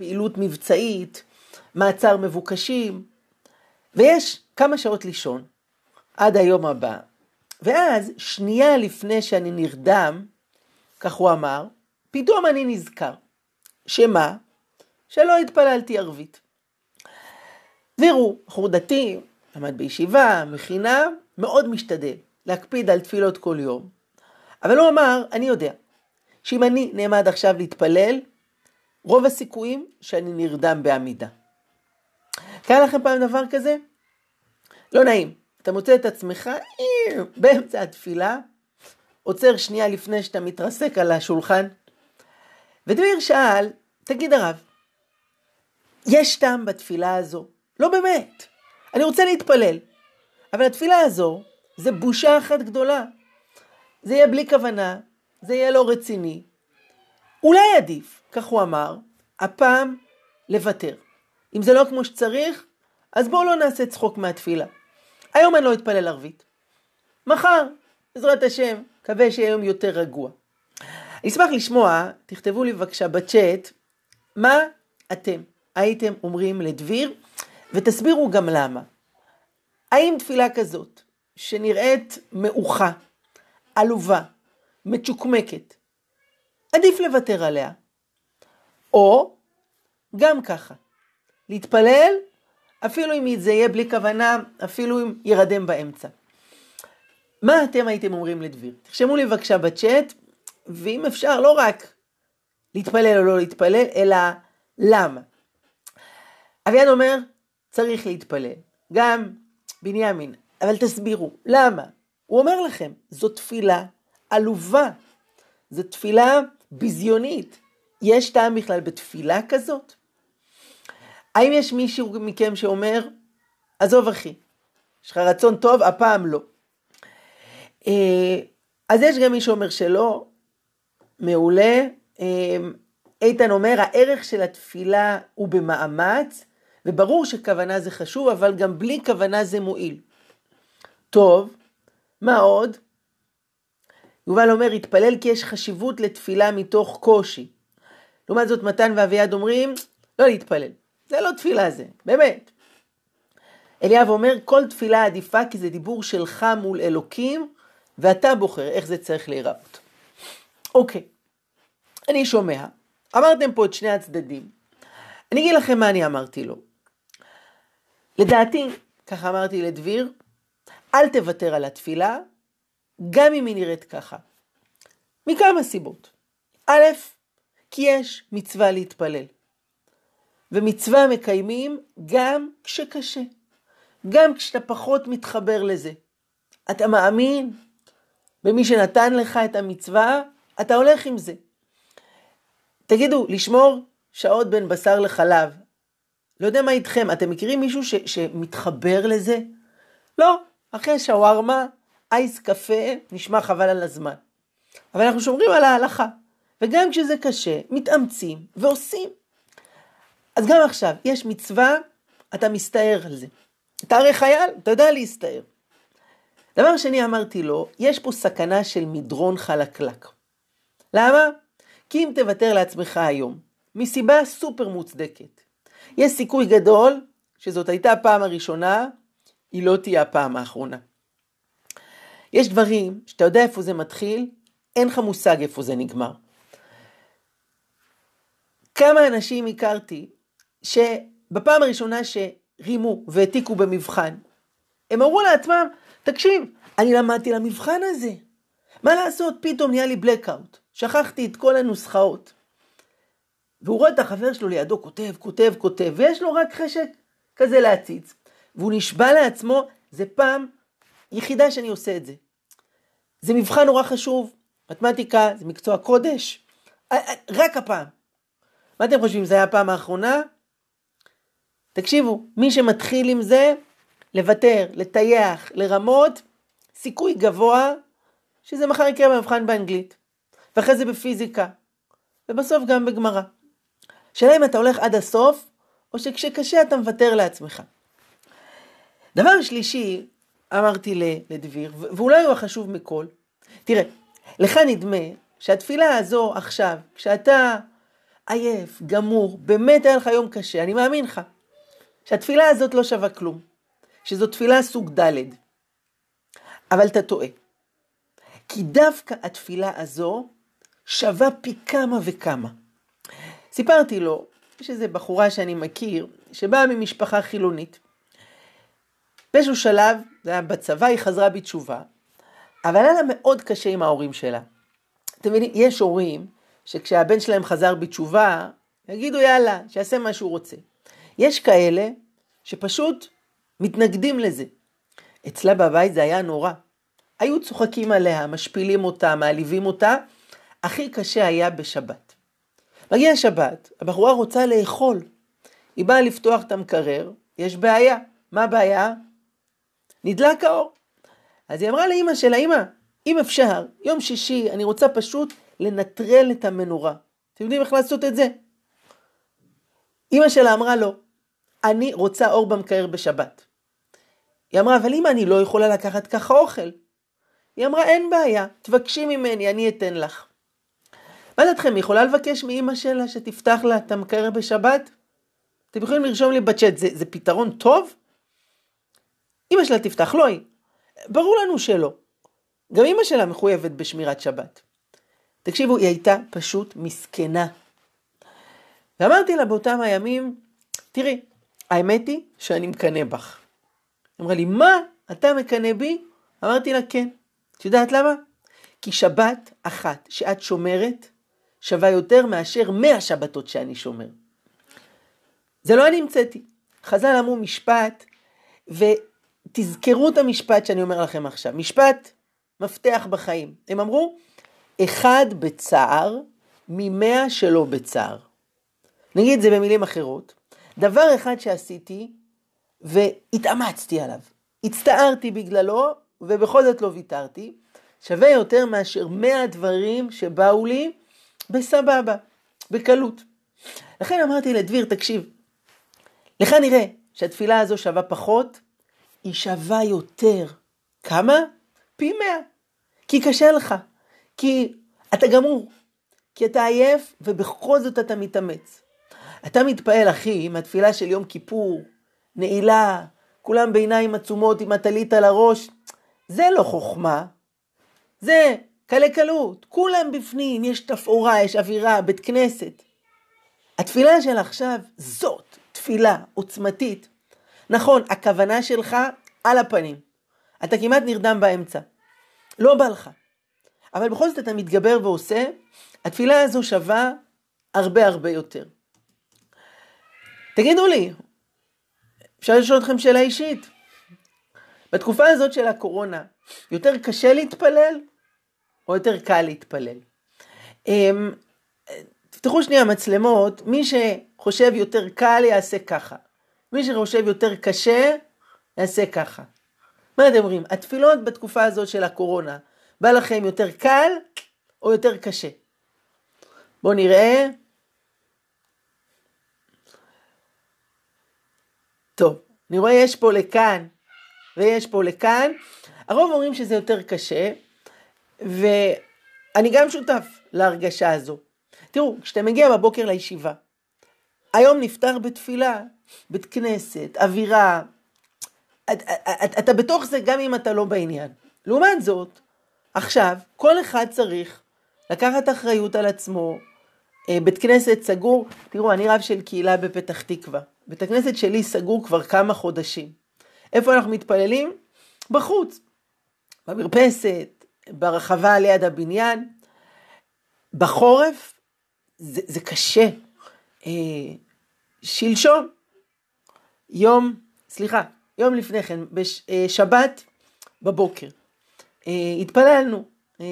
פעילות מבצעית, מעצר מבוקשים, ויש כמה שעות לישון עד היום הבא. ואז, שנייה לפני שאני נרדם, כך הוא אמר, פתאום אני נזכר. שמה? שלא התפללתי ערבית. ויראו, בחור דתי, למד בישיבה, מכינה, מאוד משתדל להקפיד על תפילות כל יום. אבל הוא אמר, אני יודע, שאם אני נעמד עכשיו להתפלל, רוב הסיכויים שאני נרדם בעמידה. קרה לכם פעם דבר כזה? לא נעים. אתה מוצא את עצמך אה, באמצע התפילה, עוצר שנייה לפני שאתה מתרסק על השולחן. ודביר שאל, תגיד הרב, יש טעם בתפילה הזו? לא באמת. אני רוצה להתפלל. אבל התפילה הזו זה בושה אחת גדולה. זה יהיה בלי כוונה, זה יהיה לא רציני. אולי עדיף, כך הוא אמר, הפעם לוותר. אם זה לא כמו שצריך, אז בואו לא נעשה צחוק מהתפילה. היום אני לא אתפלל ערבית. מחר, בעזרת השם, מקווה שיהיה יום יותר רגוע. אשמח לשמוע, תכתבו לי בבקשה בצ'אט, מה אתם הייתם אומרים לדביר, ותסבירו גם למה. האם תפילה כזאת, שנראית מעוכה, עלובה, מצ'וקמקת, עדיף לוותר עליה, או גם ככה, להתפלל אפילו אם זה יהיה בלי כוונה, אפילו אם ירדם באמצע. מה אתם הייתם אומרים לדביר? תרשמו לי בבקשה בצ'אט, ואם אפשר, לא רק להתפלל או לא להתפלל, אלא למה. אביעד אומר, צריך להתפלל. גם בנימין, אבל תסבירו, למה? הוא אומר לכם, זו תפילה עלובה, זו תפילה ביזיונית. יש טעם בכלל בתפילה כזאת? האם יש מישהו מכם שאומר, עזוב אחי, יש לך רצון טוב, הפעם לא. אה, אז יש גם מי שאומר שלא, מעולה. אה, איתן אומר, הערך של התפילה הוא במאמץ, וברור שכוונה זה חשוב, אבל גם בלי כוונה זה מועיל. טוב, מה עוד? יובל אומר, התפלל כי יש חשיבות לתפילה מתוך קושי. לעומת זאת, מתן ואביעד אומרים, לא להתפלל. זה לא תפילה זה, באמת. אליאב אומר, כל תפילה עדיפה כי זה דיבור שלך מול אלוקים, ואתה בוחר איך זה צריך להיראות. אוקיי, אני שומע, אמרתם פה את שני הצדדים. אני אגיד לכם מה אני אמרתי לו. לדעתי, ככה אמרתי לדביר, אל תוותר על התפילה, גם אם היא נראית ככה. מכמה סיבות. א', כי יש מצווה להתפלל. ומצווה מקיימים גם כשקשה, גם כשאתה פחות מתחבר לזה. אתה מאמין במי שנתן לך את המצווה, אתה הולך עם זה. תגידו, לשמור שעות בין בשר לחלב, לא יודע מה איתכם, אתם מכירים מישהו ש, שמתחבר לזה? לא, אחרי שווארמה, אייס קפה, נשמע חבל על הזמן. אבל אנחנו שומרים על ההלכה, וגם כשזה קשה, מתאמצים ועושים. אז גם עכשיו, יש מצווה, אתה מסתער על זה. אתה הרי חייל, אתה יודע להסתער. דבר שני אמרתי לו, יש פה סכנה של מדרון חלקלק. למה? כי אם תוותר לעצמך היום, מסיבה סופר מוצדקת, יש סיכוי גדול שזאת הייתה הפעם הראשונה, היא לא תהיה הפעם האחרונה. יש דברים שאתה יודע איפה זה מתחיל, אין לך מושג איפה זה נגמר. כמה אנשים הכרתי שבפעם הראשונה שרימו והעתיקו במבחן, הם אמרו לעצמם, תקשיב, אני למדתי למבחן הזה. מה לעשות, פתאום נהיה לי blackout. שכחתי את כל הנוסחאות. והוא רואה את החבר שלו לידו כותב, כותב, כותב, ויש לו רק חשק כזה להציץ. והוא נשבע לעצמו, זה פעם יחידה שאני עושה את זה. זה מבחן נורא חשוב, מתמטיקה זה מקצוע קודש, רק הפעם. מה אתם חושבים, זה היה הפעם האחרונה? תקשיבו, מי שמתחיל עם זה, לוותר, לטייח, לרמות, סיכוי גבוה שזה מחר יקרה במבחן באנגלית, ואחרי זה בפיזיקה, ובסוף גם בגמרא. שאלה אם אתה הולך עד הסוף, או שכשקשה אתה מוותר לעצמך. דבר שלישי, אמרתי לדביר, ואולי הוא החשוב מכל, תראה, לך נדמה שהתפילה הזו עכשיו, כשאתה עייף, גמור, באמת היה לך יום קשה, אני מאמין לך, שהתפילה הזאת לא שווה כלום, שזו תפילה סוג ד', אבל אתה טועה. כי דווקא התפילה הזו שווה פי כמה וכמה. סיפרתי לו, יש איזו בחורה שאני מכיר, שבאה ממשפחה חילונית. באיזשהו שלב, זה היה בצבא, היא חזרה בתשובה, אבל היה לה מאוד קשה עם ההורים שלה. אתם מבינים, יש הורים שכשהבן שלהם חזר בתשובה, יגידו יאללה, שיעשה מה שהוא רוצה. יש כאלה שפשוט מתנגדים לזה. אצלה בבית זה היה נורא. היו צוחקים עליה, משפילים אותה, מעליבים אותה. הכי קשה היה בשבת. מגיע שבת, הבחורה רוצה לאכול. היא באה לפתוח את המקרר, יש בעיה. מה הבעיה? נדלק האור. אז היא אמרה לאימא שלה, אימא, אם אפשר, יום שישי, אני רוצה פשוט לנטרל את המנורה. אתם יודעים איך לעשות את זה? אימא שלה אמרה לו, אני רוצה אור במקרר בשבת. היא אמרה, אבל אמא, אני לא יכולה לקחת ככה אוכל. היא אמרה, אין בעיה, תבקשי ממני, אני אתן לך. מה דעתכם, היא יכולה לבקש מאימא שלה שתפתח לה את המקרר בשבת? אתם יכולים לרשום לי בצ'אט, זה, זה פתרון טוב? אימא שלה תפתח, לא היא. ברור לנו שלא. גם אימא שלה מחויבת בשמירת שבת. תקשיבו, היא הייתה פשוט מסכנה. ואמרתי לה באותם הימים, תראי, האמת היא שאני מקנא בך. אמרה לי, מה? אתה מקנא בי? אמרתי לה, כן. את יודעת למה? כי שבת אחת שאת שומרת שווה יותר מאשר מאה שבתות שאני שומר. זה לא אני המצאתי. חז"ל אמרו משפט, ותזכרו את המשפט שאני אומר לכם עכשיו. משפט מפתח בחיים. הם אמרו, אחד בצער ממאה שלא בצער. נגיד את זה במילים אחרות. דבר אחד שעשיתי והתאמצתי עליו, הצטערתי בגללו ובכל זאת לא ויתרתי, שווה יותר מאשר מאה דברים שבאו לי בסבבה, בקלות. לכן אמרתי לדביר, תקשיב, לך נראה שהתפילה הזו שווה פחות, היא שווה יותר. כמה? פי מאה. כי קשה לך, כי אתה גמור, כי אתה עייף ובכל זאת אתה מתאמץ. אתה מתפעל, אחי, מהתפילה של יום כיפור, נעילה, כולם בעיניים עצומות עם הטלית על הראש. זה לא חוכמה, זה קלי קלות, כולם בפנים, יש תפאורה, יש אווירה, בית כנסת. התפילה של עכשיו, זאת תפילה עוצמתית. נכון, הכוונה שלך על הפנים. אתה כמעט נרדם באמצע. לא בא לך. אבל בכל זאת אתה מתגבר ועושה, התפילה הזו שווה הרבה הרבה יותר. תגידו לי, אפשר לשאול אתכם שאלה אישית. בתקופה הזאת של הקורונה, יותר קשה להתפלל או יותר קל להתפלל? אמ, תפתחו שנייה מצלמות, מי שחושב יותר קל יעשה ככה. מי שחושב יותר קשה יעשה ככה. מה אתם אומרים? התפילות בתקופה הזאת של הקורונה, בא לכם יותר קל או יותר קשה? בואו נראה. טוב, אני רואה יש פה לכאן ויש פה לכאן. הרוב אומרים שזה יותר קשה, ואני גם שותף להרגשה הזו. תראו, כשאתה מגיע בבוקר לישיבה, היום נפתר בתפילה, בית כנסת, אווירה, אתה, אתה, אתה בתוך זה גם אם אתה לא בעניין. לעומת זאת, עכשיו, כל אחד צריך לקחת אחריות על עצמו, אה, בית כנסת סגור, תראו, אני רב של קהילה בפתח תקווה. בית הכנסת שלי סגור כבר כמה חודשים. איפה אנחנו מתפללים? בחוץ, במרפסת, ברחבה ליד הבניין. בחורף זה, זה קשה. אה, שלשום, יום, סליחה, יום לפני כן, בשבת אה, בבוקר, אה, התפללנו אה,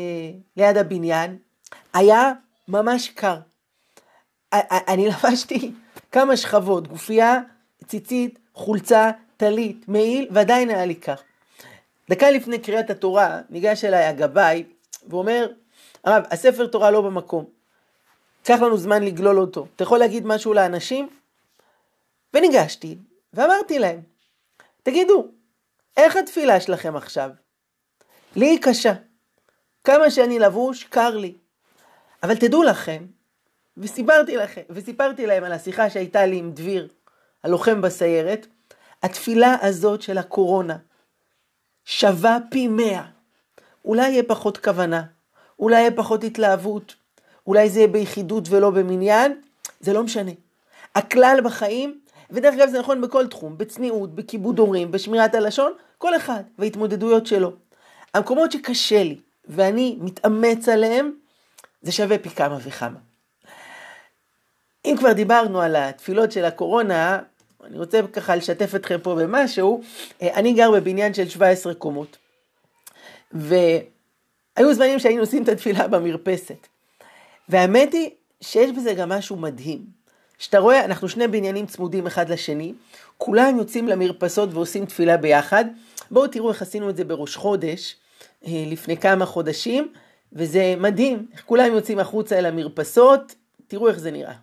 ליד הבניין, היה ממש קר. אני לבשתי כמה שכבות, גופייה, ציצית, חולצה, טלית, מעיל, ועדיין היה לי קר. דקה לפני קריאת התורה, ניגש אליי הגבאי, ואומר, הרב, הספר תורה לא במקום. קח לנו זמן לגלול אותו. אתה יכול להגיד משהו לאנשים? וניגשתי, ואמרתי להם, תגידו, איך התפילה שלכם עכשיו? לי היא קשה. כמה שאני לבוש, קר לי. אבל תדעו לכם, וסיפרתי, לכם, וסיפרתי להם על השיחה שהייתה לי עם דביר, הלוחם בסיירת, התפילה הזאת של הקורונה שווה פי מאה. אולי יהיה פחות כוונה, אולי יהיה פחות התלהבות, אולי זה יהיה ביחידות ולא במניין, זה לא משנה. הכלל בחיים, ודרך אגב זה נכון בכל תחום, בצניעות, בכיבוד הורים, בשמירת הלשון, כל אחד וההתמודדויות שלו. המקומות שקשה לי ואני מתאמץ עליהם, זה שווה פי כמה וכמה. אם כבר דיברנו על התפילות של הקורונה, אני רוצה ככה לשתף אתכם פה במשהו. אני גר בבניין של 17 קומות, והיו זמנים שהיינו עושים את התפילה במרפסת. והאמת היא שיש בזה גם משהו מדהים. שאתה רואה, אנחנו שני בניינים צמודים אחד לשני, כולם יוצאים למרפסות ועושים תפילה ביחד. בואו תראו איך עשינו את זה בראש חודש, אה, לפני כמה חודשים, וזה מדהים, איך כולם יוצאים החוצה אל המרפסות, תראו איך זה נראה.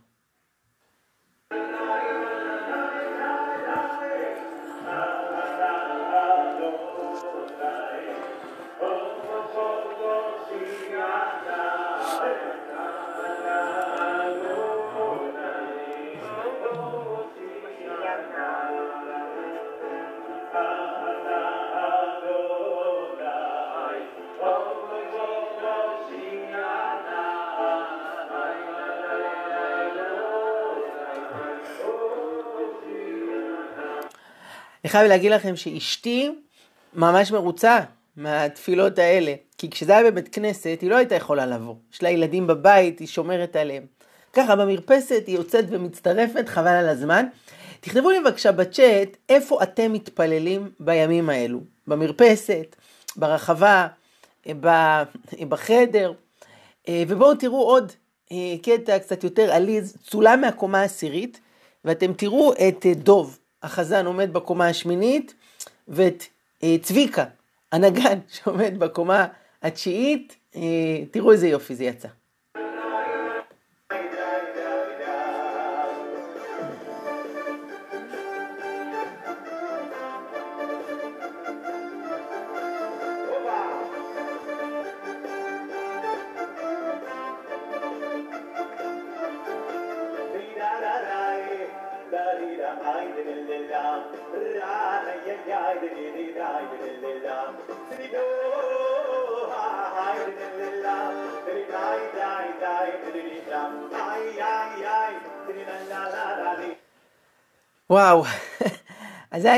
חייב להגיד לכם שאשתי ממש מרוצה מהתפילות האלה. כי כשזה היה בבית כנסת, היא לא הייתה יכולה לבוא. יש לה ילדים בבית, היא שומרת עליהם. ככה במרפסת היא יוצאת ומצטרפת, חבל על הזמן. תכתבו לי בבקשה בצ'אט איפה אתם מתפללים בימים האלו. במרפסת, ברחבה, בחדר. ובואו תראו עוד קטע קצת יותר עליז, צולם מהקומה העשירית, ואתם תראו את דוב. החזן עומד בקומה השמינית, ואת אה, צביקה, הנגן, שעומד בקומה התשיעית, אה, תראו איזה יופי זה יצא.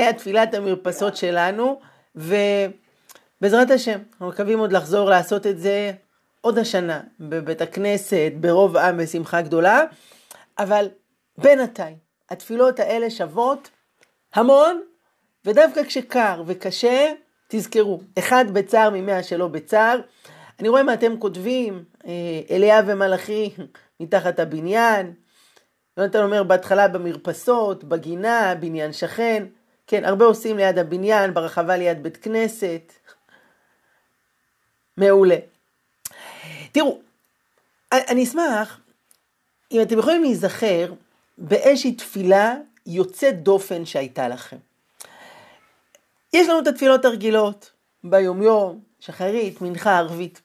אז זה היה תפילת המרפסות שלנו, ובעזרת השם, אנחנו מקווים עוד לחזור לעשות את זה עוד השנה, בבית הכנסת, ברוב עם, בשמחה גדולה, אבל בינתיים, התפילות האלה שוות המון, ודווקא כשקר וקשה, תזכרו, אחד בצער ממאה שלא בצער. אני רואה מה אתם כותבים, אה, אליה ומלאכי מתחת הבניין, יונתן אומר בהתחלה במרפסות, בגינה, בניין שכן. כן, הרבה עושים ליד הבניין, ברחבה ליד בית כנסת. מעולה. תראו, אני אשמח אם אתם יכולים להיזכר באיזושהי תפילה יוצאת דופן שהייתה לכם. יש לנו את התפילות הרגילות, ביומיום, שחרית, מנחה, ערבית.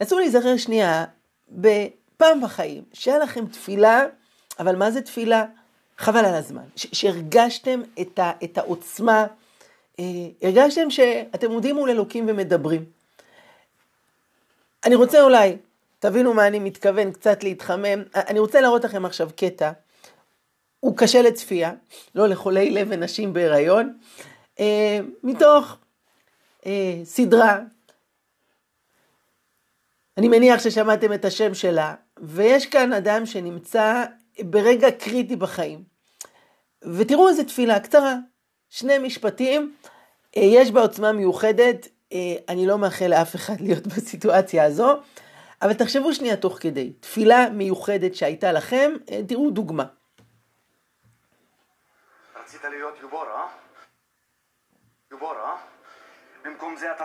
נסו להיזכר שנייה בפעם בחיים, שהיה לכם תפילה אבל מה זה תפילה? חבל על הזמן. שהרגשתם את, ה, את העוצמה, אה, הרגשתם שאתם עומדים מול אלוקים ומדברים. אני רוצה אולי, תבינו מה אני מתכוון, קצת להתחמם. אני רוצה להראות לכם עכשיו קטע. הוא קשה לצפייה, לא לחולי לב ונשים בהיריון, אה, מתוך אה, סדרה. אני מניח ששמעתם את השם שלה, ויש כאן אדם שנמצא ברגע קריטי בחיים. ותראו איזה תפילה קצרה, שני משפטים, אה, יש בה עוצמה מיוחדת, אה, אני לא מאחל לאף אחד להיות בסיטואציה הזו, אבל תחשבו שנייה תוך כדי, תפילה מיוחדת שהייתה לכם, אה, תראו דוגמה. רצית להיות יובור, אה? יובור, אה? במקום זה אתה...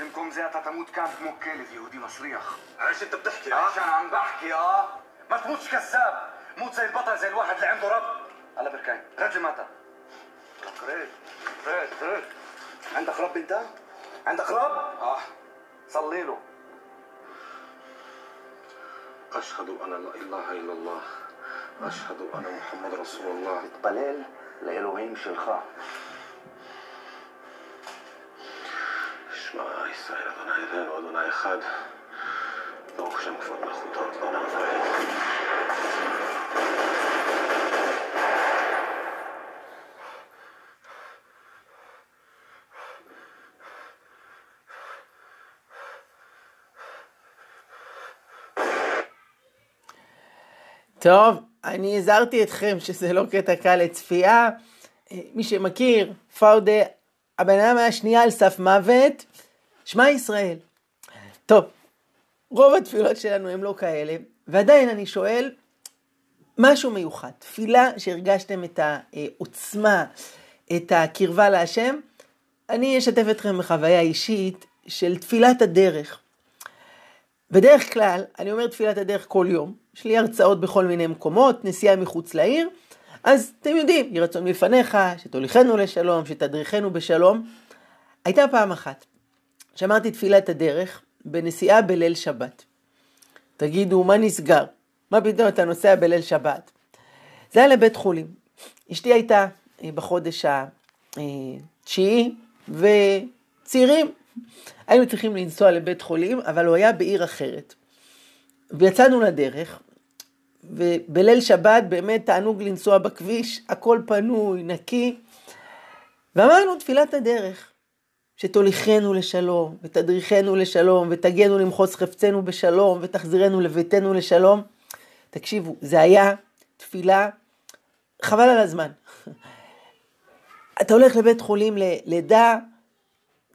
במקום זה אתה תמות כאן כמו כלב יהודי מסריח. עשן אתה בדחקי, אה? עשן עם אה? ما تموتش كذاب موت زي البطل زي الواحد اللي عنده رب هلا بركان رد متى رد رد رد عندك رب انت عندك رب اه صلي له أشهد أن لا إله إلا الله أشهد أن محمد رسول الله תתפלל לאלוהים שלך. שמע ישראל אדוני אלוהינו אדוני אחד טוב, אני הזהרתי אתכם שזה לא קטע קל לצפייה. אה, מי שמכיר, פאודה, הבן אדם היה שנייה על סף מוות, שמע ישראל. טוב, רוב התפילות שלנו הם לא כאלה, ועדיין אני שואל, משהו מיוחד, תפילה שהרגשתם את העוצמה, את הקרבה להשם, אני אשתף אתכם בחוויה אישית של תפילת הדרך. בדרך כלל, אני אומר תפילת הדרך כל יום, יש לי הרצאות בכל מיני מקומות, נסיעה מחוץ לעיר, אז אתם יודעים, יהי רצון מלפניך, שתוליכנו לשלום, שתדריכנו בשלום. הייתה פעם אחת, שאמרתי תפילת הדרך בנסיעה בליל שבת. תגידו, מה נסגר? מה פתאום אתה נוסע בליל שבת? זה היה לבית חולים. אשתי הייתה אה, בחודש התשיעי, וצעירים. היינו צריכים לנסוע לבית חולים, אבל הוא היה בעיר אחרת. ויצאנו לדרך, ובליל שבת באמת תענוג לנסוע בכביש, הכל פנוי, נקי. ואמרנו תפילת הדרך, שתוליכנו לשלום, ותדריכנו לשלום, ותגנו למחוז חפצנו בשלום, ותחזירנו לביתנו לשלום. תקשיבו, זה היה תפילה, חבל על הזמן. אתה הולך לבית חולים ללידה,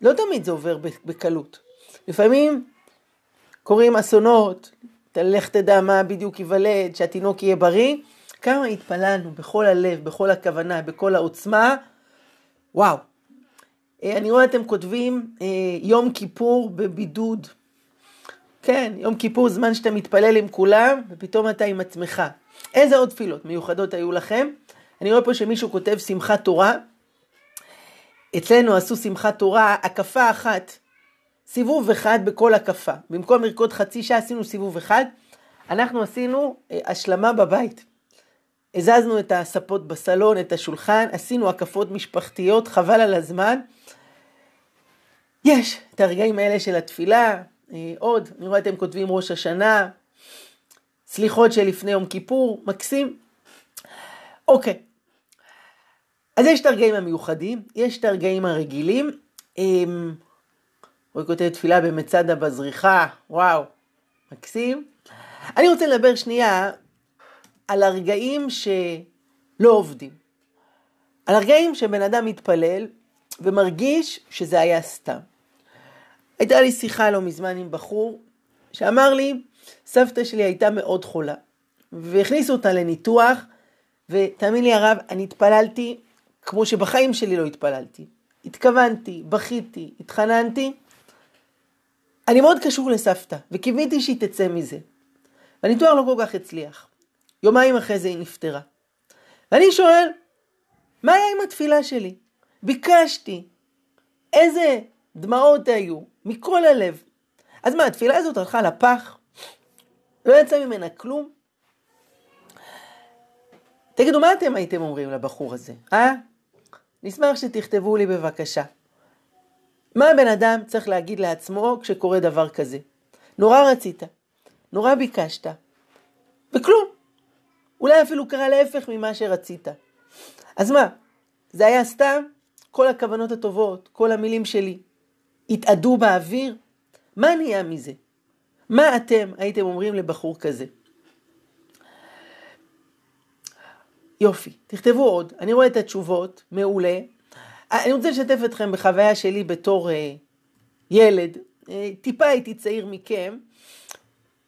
לא תמיד זה עובר בקלות. לפעמים קורים אסונות, תלך תדע מה בדיוק ייוולד, שהתינוק יהיה בריא. כמה התפללנו בכל הלב, בכל הכוונה, בכל העוצמה. וואו. אה, אני רואה אתם כותבים אה, יום כיפור בבידוד. כן, יום כיפור זמן שאתה מתפלל עם כולם, ופתאום אתה עם עצמך. איזה עוד תפילות מיוחדות היו לכם? אני רואה פה שמישהו כותב שמחת תורה. אצלנו עשו שמחת תורה, הקפה אחת סיבוב אחד בכל הקפה. במקום לרקוד חצי שעה עשינו סיבוב אחד. אנחנו עשינו אה, השלמה בבית. הזזנו את הספות בסלון, את השולחן, עשינו הקפות משפחתיות, חבל על הזמן. יש את הרגעים האלה של התפילה, אה, עוד, אני רואה אתם כותבים ראש השנה, סליחות של יום כיפור, מקסים. אוקיי, אז יש את הרגעים המיוחדים, יש את הרגעים הרגילים. אמ, רועי כותב תפילה במצדה בזריחה, וואו, מקסים. אני רוצה לדבר שנייה על הרגעים שלא עובדים. על הרגעים שבן אדם מתפלל ומרגיש שזה היה סתם. הייתה לי שיחה לא מזמן עם בחור שאמר לי, סבתא שלי הייתה מאוד חולה, והכניסו אותה לניתוח, ותאמין לי הרב, אני התפללתי כמו שבחיים שלי לא התפללתי. התכוונתי, בכיתי, התחננתי, אני מאוד קשור לסבתא, וקיוויתי שהיא תצא מזה. והניתוח לא כל כך הצליח. יומיים אחרי זה היא נפטרה. ואני שואל, מה היה עם התפילה שלי? ביקשתי. איזה דמעות היו, מכל הלב. אז מה, התפילה הזאת הלכה לפח? לא יצא ממנה כלום? תגידו, מה אתם הייתם אומרים לבחור הזה, אה? נשמח שתכתבו לי בבקשה. מה הבן אדם צריך להגיד לעצמו כשקורה דבר כזה? נורא רצית, נורא ביקשת, וכלום. אולי אפילו קרה להפך ממה שרצית. אז מה, זה היה סתם? כל הכוונות הטובות, כל המילים שלי, התאדו באוויר? מה נהיה מזה? מה אתם הייתם אומרים לבחור כזה? יופי, תכתבו עוד, אני רואה את התשובות, מעולה. אני רוצה לשתף אתכם בחוויה שלי בתור אה, ילד, אה, טיפה הייתי צעיר מכם,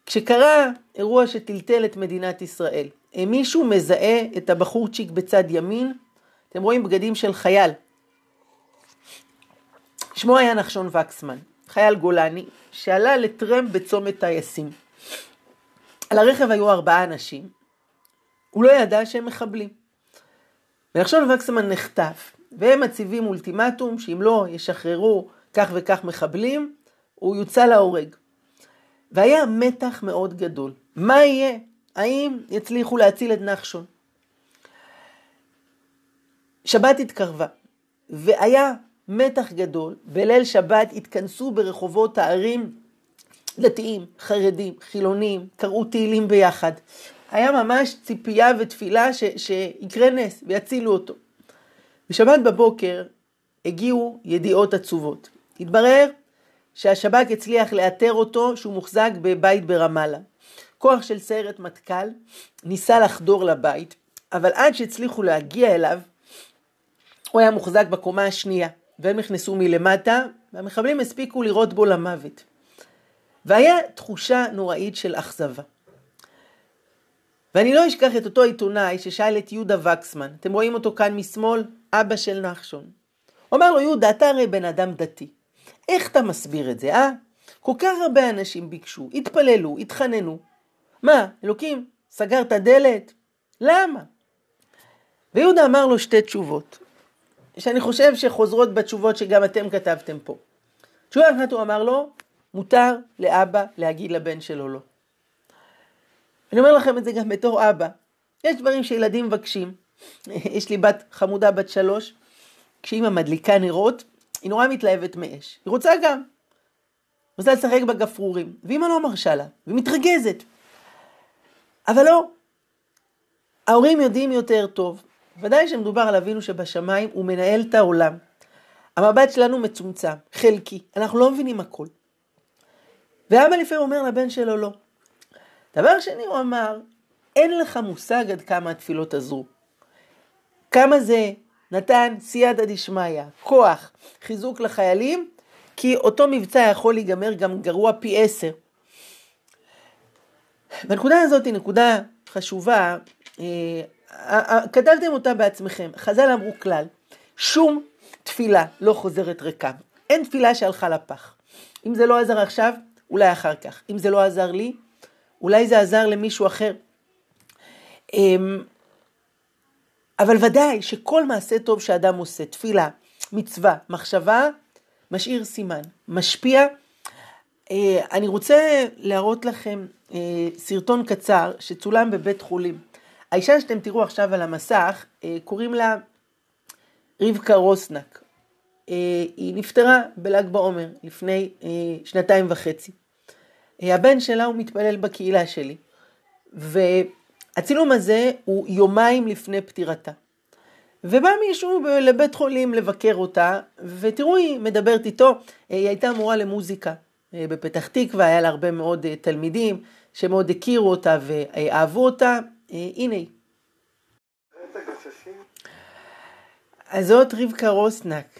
כשקרה אירוע שטלטל את מדינת ישראל. אה, מישהו מזהה את הבחורצ'יק בצד ימין, אתם רואים בגדים של חייל. שמו היה נחשון וקסמן, חייל גולני, שעלה לטרמפ בצומת טייסים. על הרכב היו ארבעה אנשים, הוא לא ידע שהם מחבלים. ונחשון וקסמן נחטף, והם מציבים אולטימטום שאם לא ישחררו כך וכך מחבלים, הוא יוצא להורג. והיה מתח מאוד גדול מה יהיה? האם יצליחו להציל את נחשון? שבת התקרבה, והיה מתח גדול. בליל שבת התכנסו ברחובות הערים דתיים, חרדים, חילונים, קראו תהילים ביחד. היה ממש ציפייה ותפילה ש, שיקרה נס ויצילו אותו. בשבת בבוקר הגיעו ידיעות עצובות. התברר שהשב"כ הצליח לאתר אותו שהוא מוחזק בבית ברמאללה. כוח של סיירת מטכ"ל ניסה לחדור לבית, אבל עד שהצליחו להגיע אליו, הוא היה מוחזק בקומה השנייה, והם נכנסו מלמטה, והמחבלים הספיקו לירות בו למוות. והיה תחושה נוראית של אכזבה. ואני לא אשכח את אותו עיתונאי ששאל את יהודה וקסמן, אתם רואים אותו כאן משמאל, אבא של נחשון. הוא אמר לו, יהודה, אתה הרי בן אדם דתי. איך אתה מסביר את זה, אה? כל כך הרבה אנשים ביקשו, התפללו, התחננו. מה, אלוקים, סגר את הדלת? למה? ויהודה אמר לו שתי תשובות, שאני חושב שחוזרות בתשובות שגם אתם כתבתם פה. תשובה אחת הוא אמר לו, מותר לאבא להגיד לבן שלו לא. אני אומר לכם את זה גם בתור אבא. יש דברים שילדים מבקשים. יש לי בת חמודה בת שלוש, כשאימא מדליקה נרות, היא נורא מתלהבת מאש. היא רוצה גם. רוצה לשחק בגפרורים, ואימא לא מרשה לה, והיא מתרגזת. אבל לא. ההורים יודעים יותר טוב. ודאי שמדובר על אבינו שבשמיים, הוא מנהל את העולם. המבט שלנו מצומצם, חלקי, אנחנו לא מבינים הכל. ואבא לפעמים אומר לבן שלו לא. דבר שני, הוא אמר, אין לך מושג עד כמה התפילות עזרו. כמה זה נתן סייעתא דשמיא, כוח, חיזוק לחיילים, כי אותו מבצע יכול להיגמר גם גרוע פי עשר. והנקודה הזאת היא נקודה חשובה, אה, כתבתם אותה בעצמכם. חז"ל אמרו כלל, שום תפילה לא חוזרת ריקה. אין תפילה שהלכה לפח. אם זה לא עזר עכשיו, אולי אחר כך. אם זה לא עזר לי, אולי זה עזר למישהו אחר. אמ, אבל ודאי שכל מעשה טוב שאדם עושה, תפילה, מצווה, מחשבה, משאיר סימן, משפיע. אה, אני רוצה להראות לכם אה, סרטון קצר שצולם בבית חולים. האישה שאתם תראו עכשיו על המסך, אה, קוראים לה רבקה רוסנק. היא נפטרה בל"ג בעומר לפני שנתיים וחצי. הבן שלה הוא מתפלל בקהילה שלי. והצילום הזה הוא יומיים לפני פטירתה. ובא מישהו לבית חולים לבקר אותה, ותראו, היא מדברת איתו, היא הייתה מורה למוזיקה בפתח תקווה, היה לה הרבה מאוד תלמידים שמאוד הכירו אותה ואהבו אותה, הנה היא. אז זאת רבקה רוסנק,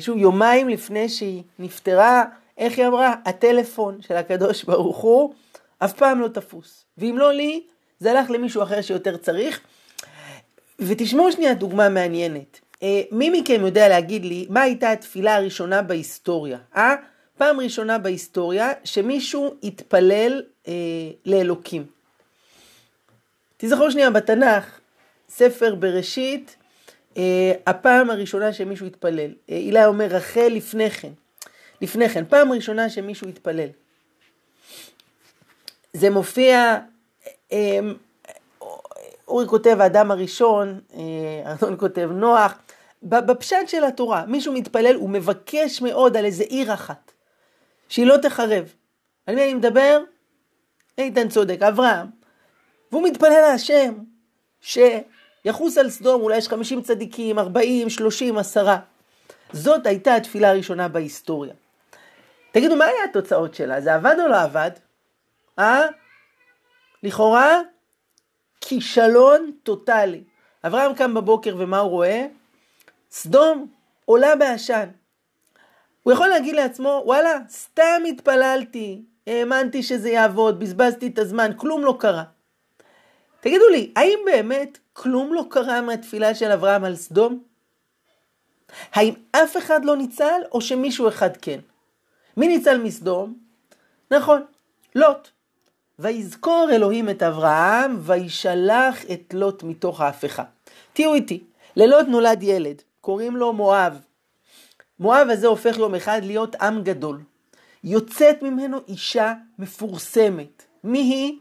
שוב, יומיים לפני שהיא נפטרה, איך היא אמרה? הטלפון של הקדוש ברוך הוא אף פעם לא תפוס. ואם לא לי, זה הלך למישהו אחר שיותר צריך. ותשמעו שנייה דוגמה מעניינת. אה, מי מכם יודע להגיד לי מה הייתה התפילה הראשונה בהיסטוריה? אה? פעם ראשונה בהיסטוריה שמישהו התפלל אה, לאלוקים. תזכרו שנייה בתנ"ך, ספר בראשית, אה, הפעם הראשונה שמישהו התפלל. אה, אילי אומר רחל לפני כן. לפני כן, פעם ראשונה שמישהו התפלל. זה מופיע, אמ, אורי כותב האדם הראשון, אה, ארנון כותב נוח, בפשט של התורה, מישהו מתפלל, הוא מבקש מאוד על איזה עיר אחת, שהיא לא תחרב. על מי אני מדבר? איתן צודק, אברהם. והוא מתפלל להשם, שיחוס על סדום, אולי יש 50 צדיקים, 40, 30, 10. זאת הייתה התפילה הראשונה בהיסטוריה. תגידו, מה היה התוצאות שלה? זה עבד או לא עבד? אה? לכאורה, כישלון טוטאלי. אברהם קם בבוקר ומה הוא רואה? סדום עולה בעשן. הוא יכול להגיד לעצמו, וואלה, סתם התפללתי, האמנתי שזה יעבוד, בזבזתי את הזמן, כלום לא קרה. תגידו לי, האם באמת כלום לא קרה מהתפילה של אברהם על סדום? האם אף אחד לא ניצל, או שמישהו אחד כן? מי ניצל מסדום? נכון, לוט. ויזכור אלוהים את אברהם, וישלח את לוט מתוך ההפכה. תהיו איתי, ללוט נולד ילד, קוראים לו מואב. מואב הזה הופך יום אחד להיות עם גדול. יוצאת ממנו אישה מפורסמת. מי היא?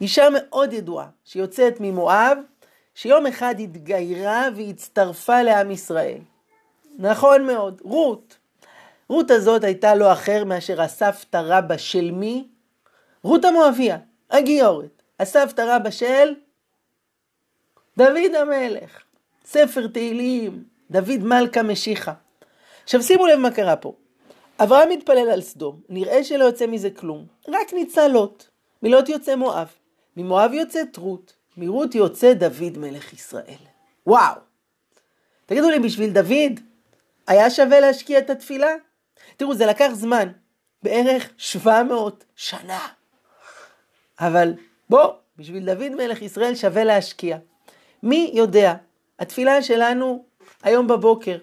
אישה מאוד ידועה, שיוצאת ממואב, שיום אחד התגיירה והצטרפה לעם ישראל. נכון מאוד, רות. רות הזאת הייתה לא אחר מאשר הסבתא רבא של מי? רות המואביה, הגיורת. הסבתא רבא של דוד המלך. ספר תהילים, דוד מלכה משיחה. עכשיו שימו לב מה קרה פה. אברהם מתפלל על סדום, נראה שלא יוצא מזה כלום, רק ניצל לוט. מלוט יוצא מואב, ממואב יוצאת רות, מרות יוצא דוד מלך ישראל. וואו. תגידו לי, בשביל דוד היה שווה להשקיע את התפילה? תראו, זה לקח זמן, בערך 700 שנה. אבל בוא, בשביל דוד מלך ישראל שווה להשקיע. מי יודע, התפילה שלנו היום בבוקר,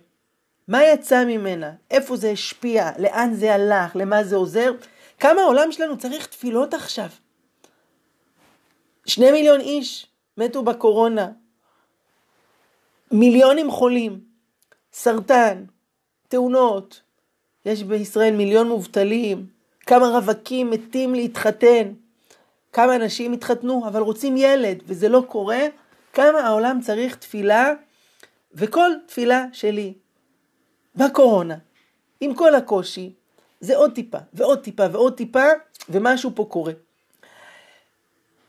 מה יצא ממנה? איפה זה השפיע? לאן זה הלך? למה זה עוזר? כמה העולם שלנו צריך תפילות עכשיו? שני מיליון איש מתו בקורונה, מיליונים חולים, סרטן, תאונות, יש בישראל מיליון מובטלים, כמה רווקים מתים להתחתן, כמה אנשים התחתנו אבל רוצים ילד וזה לא קורה, כמה העולם צריך תפילה, וכל תפילה שלי בקורונה, עם כל הקושי, זה עוד טיפה ועוד טיפה ועוד טיפה, ומשהו פה קורה.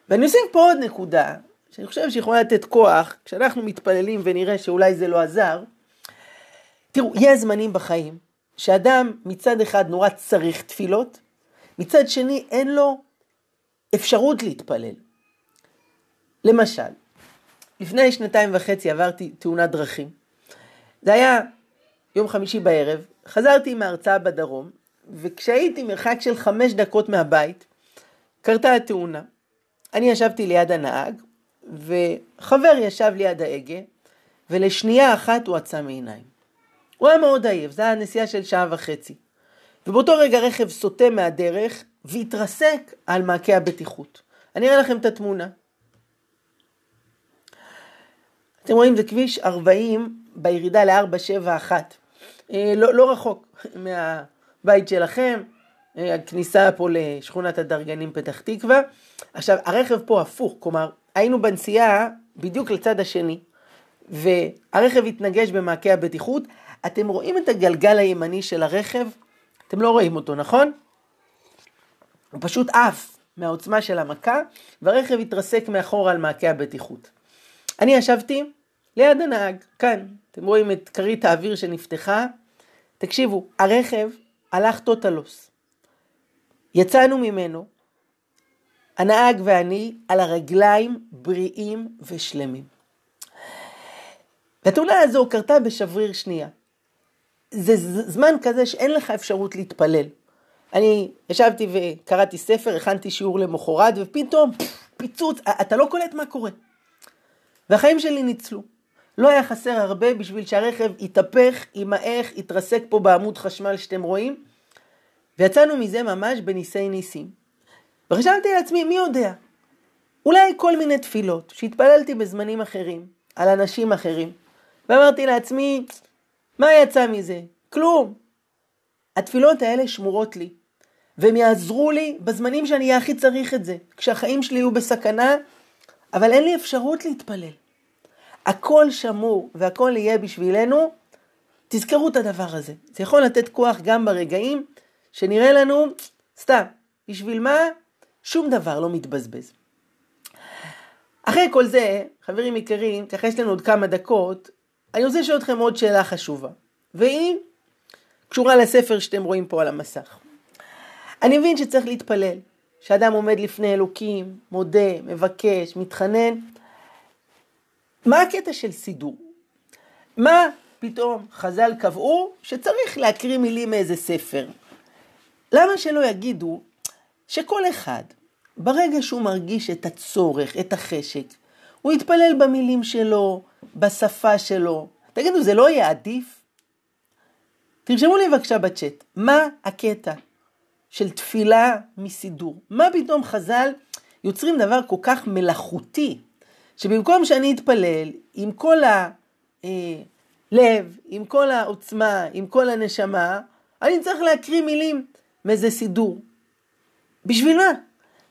ואני אוסיף פה עוד נקודה, שאני חושב שיכולה לתת כוח, כשאנחנו מתפללים ונראה שאולי זה לא עזר. תראו, יש זמנים בחיים שאדם מצד אחד נורא צריך תפילות, מצד שני אין לו אפשרות להתפלל. למשל, לפני שנתיים וחצי עברתי תאונת דרכים. זה היה יום חמישי בערב, חזרתי מהרצאה בדרום, וכשהייתי מרחק של חמש דקות מהבית, קרתה התאונה. אני ישבתי ליד הנהג, וחבר ישב ליד ההגה, ולשנייה אחת הוא עצם מעיניים. הוא היה מאוד עייף, זו הייתה נסיעה של שעה וחצי. ובאותו רגע רכב סוטה מהדרך והתרסק על מעקה הבטיחות. אני אראה לכם את התמונה. אתם רואים, זה כביש 40 בירידה ל-471. אה, לא, לא רחוק מהבית שלכם, הכניסה פה לשכונת הדרגנים פתח תקווה. עכשיו, הרכב פה הפוך, כלומר, היינו בנסיעה בדיוק לצד השני, והרכב התנגש במעקה הבטיחות. אתם רואים את הגלגל הימני של הרכב? אתם לא רואים אותו, נכון? הוא פשוט עף מהעוצמה של המכה, והרכב התרסק מאחורה על מעקה הבטיחות. אני ישבתי ליד הנהג, כאן, אתם רואים את כרית האוויר שנפתחה. תקשיבו, הרכב הלך טוטלוס. יצאנו ממנו, הנהג ואני על הרגליים בריאים ושלמים. התאונה הזו קרתה בשבריר שנייה. זה זמן כזה שאין לך אפשרות להתפלל. אני ישבתי וקראתי ספר, הכנתי שיעור למחרת, ופתאום פיצוץ, אתה לא קולט מה קורה. והחיים שלי ניצלו. לא היה חסר הרבה בשביל שהרכב יתהפך, יימעך, יתרסק פה בעמוד חשמל שאתם רואים, ויצאנו מזה ממש בניסי ניסים. וחשבתי לעצמי, מי יודע, אולי כל מיני תפילות שהתפללתי בזמנים אחרים, על אנשים אחרים, ואמרתי לעצמי, מה יצא מזה? כלום. התפילות האלה שמורות לי, והם יעזרו לי בזמנים שאני אהיה הכי צריך את זה, כשהחיים שלי יהיו בסכנה, אבל אין לי אפשרות להתפלל. הכל שמור והכל יהיה בשבילנו, תזכרו את הדבר הזה. זה יכול לתת כוח גם ברגעים שנראה לנו, סתם, בשביל מה? שום דבר לא מתבזבז. אחרי כל זה, חברים יקרים, ככה יש לנו עוד כמה דקות, אני רוצה לשאול אתכם עוד שאלה חשובה, והיא קשורה לספר שאתם רואים פה על המסך. אני מבין שצריך להתפלל, שאדם עומד לפני אלוקים, מודה, מבקש, מתחנן, מה הקטע של סידור? מה פתאום חז"ל קבעו שצריך להקריא מילים מאיזה ספר? למה שלא יגידו שכל אחד, ברגע שהוא מרגיש את הצורך, את החשק, הוא יתפלל במילים שלו, בשפה שלו. תגידו, זה לא יהיה עדיף? תרשמו לי בבקשה בצ'אט, מה הקטע של תפילה מסידור? מה פתאום חז"ל יוצרים דבר כל כך מלאכותי? שבמקום שאני אתפלל עם כל הלב, אה, עם כל העוצמה, עם כל הנשמה, אני צריך להקריא מילים מאיזה סידור. בשביל מה?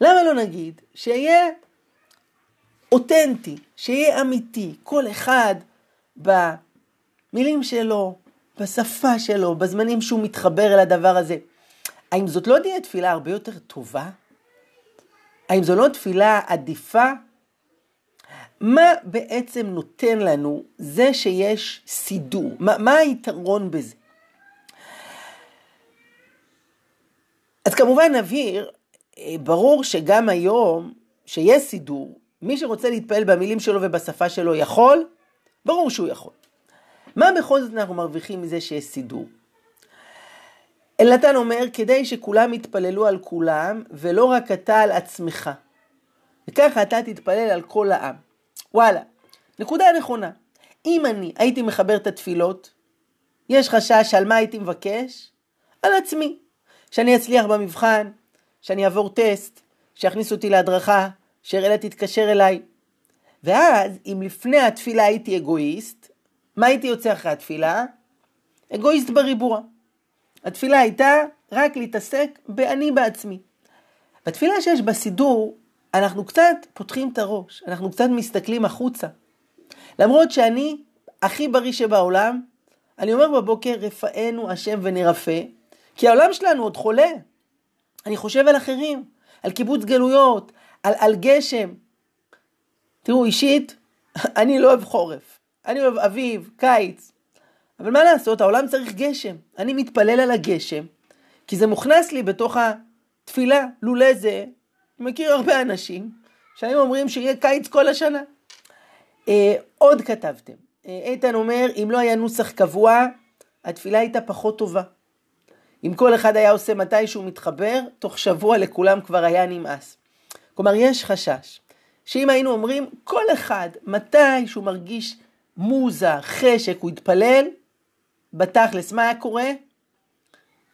למה לא נגיד שיהיה אותנטי, שיהיה אמיתי, כל אחד במילים שלו, בשפה שלו, בזמנים שהוא מתחבר אל הדבר הזה. האם זאת לא תהיה תפילה הרבה יותר טובה? האם זו לא תפילה עדיפה? מה בעצם נותן לנו זה שיש סידור? מה, מה היתרון בזה? אז כמובן נבהיר, אה, ברור שגם היום, שיש סידור, מי שרוצה להתפעל במילים שלו ובשפה שלו יכול, ברור שהוא יכול. מה בכל זאת אנחנו מרוויחים מזה שיש סידור? אלנתן אומר, כדי שכולם יתפללו על כולם, ולא רק אתה על עצמך. וככה אתה תתפלל על כל העם. וואלה, נקודה נכונה. אם אני הייתי מחבר את התפילות, יש חשש על מה הייתי מבקש? על עצמי. שאני אצליח במבחן, שאני אעבור טסט, שיכניסו אותי להדרכה, שאראלה תתקשר אליי. ואז, אם לפני התפילה הייתי אגואיסט, מה הייתי יוצא אחרי התפילה? אגואיסט בריבוע. התפילה הייתה רק להתעסק באני בעצמי. בתפילה שיש בסידור, אנחנו קצת פותחים את הראש, אנחנו קצת מסתכלים החוצה. למרות שאני הכי בריא שבעולם, אני אומר בבוקר, רפאנו השם ונרפא, כי העולם שלנו עוד חולה. אני חושב על אחרים, על קיבוץ גלויות, על, על גשם. תראו, אישית, אני לא אוהב חורף. אני אוהב אביב, קיץ. אבל מה לעשות, העולם צריך גשם. אני מתפלל על הגשם, כי זה מוכנס לי בתוך התפילה. לולא זה, אני מכיר הרבה אנשים שהיו אומרים שיהיה קיץ כל השנה. אה, עוד כתבתם, אה, איתן אומר, אם לא היה נוסח קבוע, התפילה הייתה פחות טובה. אם כל אחד היה עושה מתי שהוא מתחבר, תוך שבוע לכולם כבר היה נמאס. כלומר, יש חשש שאם היינו אומרים, כל אחד, מתי שהוא מרגיש מוזה, חשק, הוא יתפלל, בתכלס, מה היה קורה?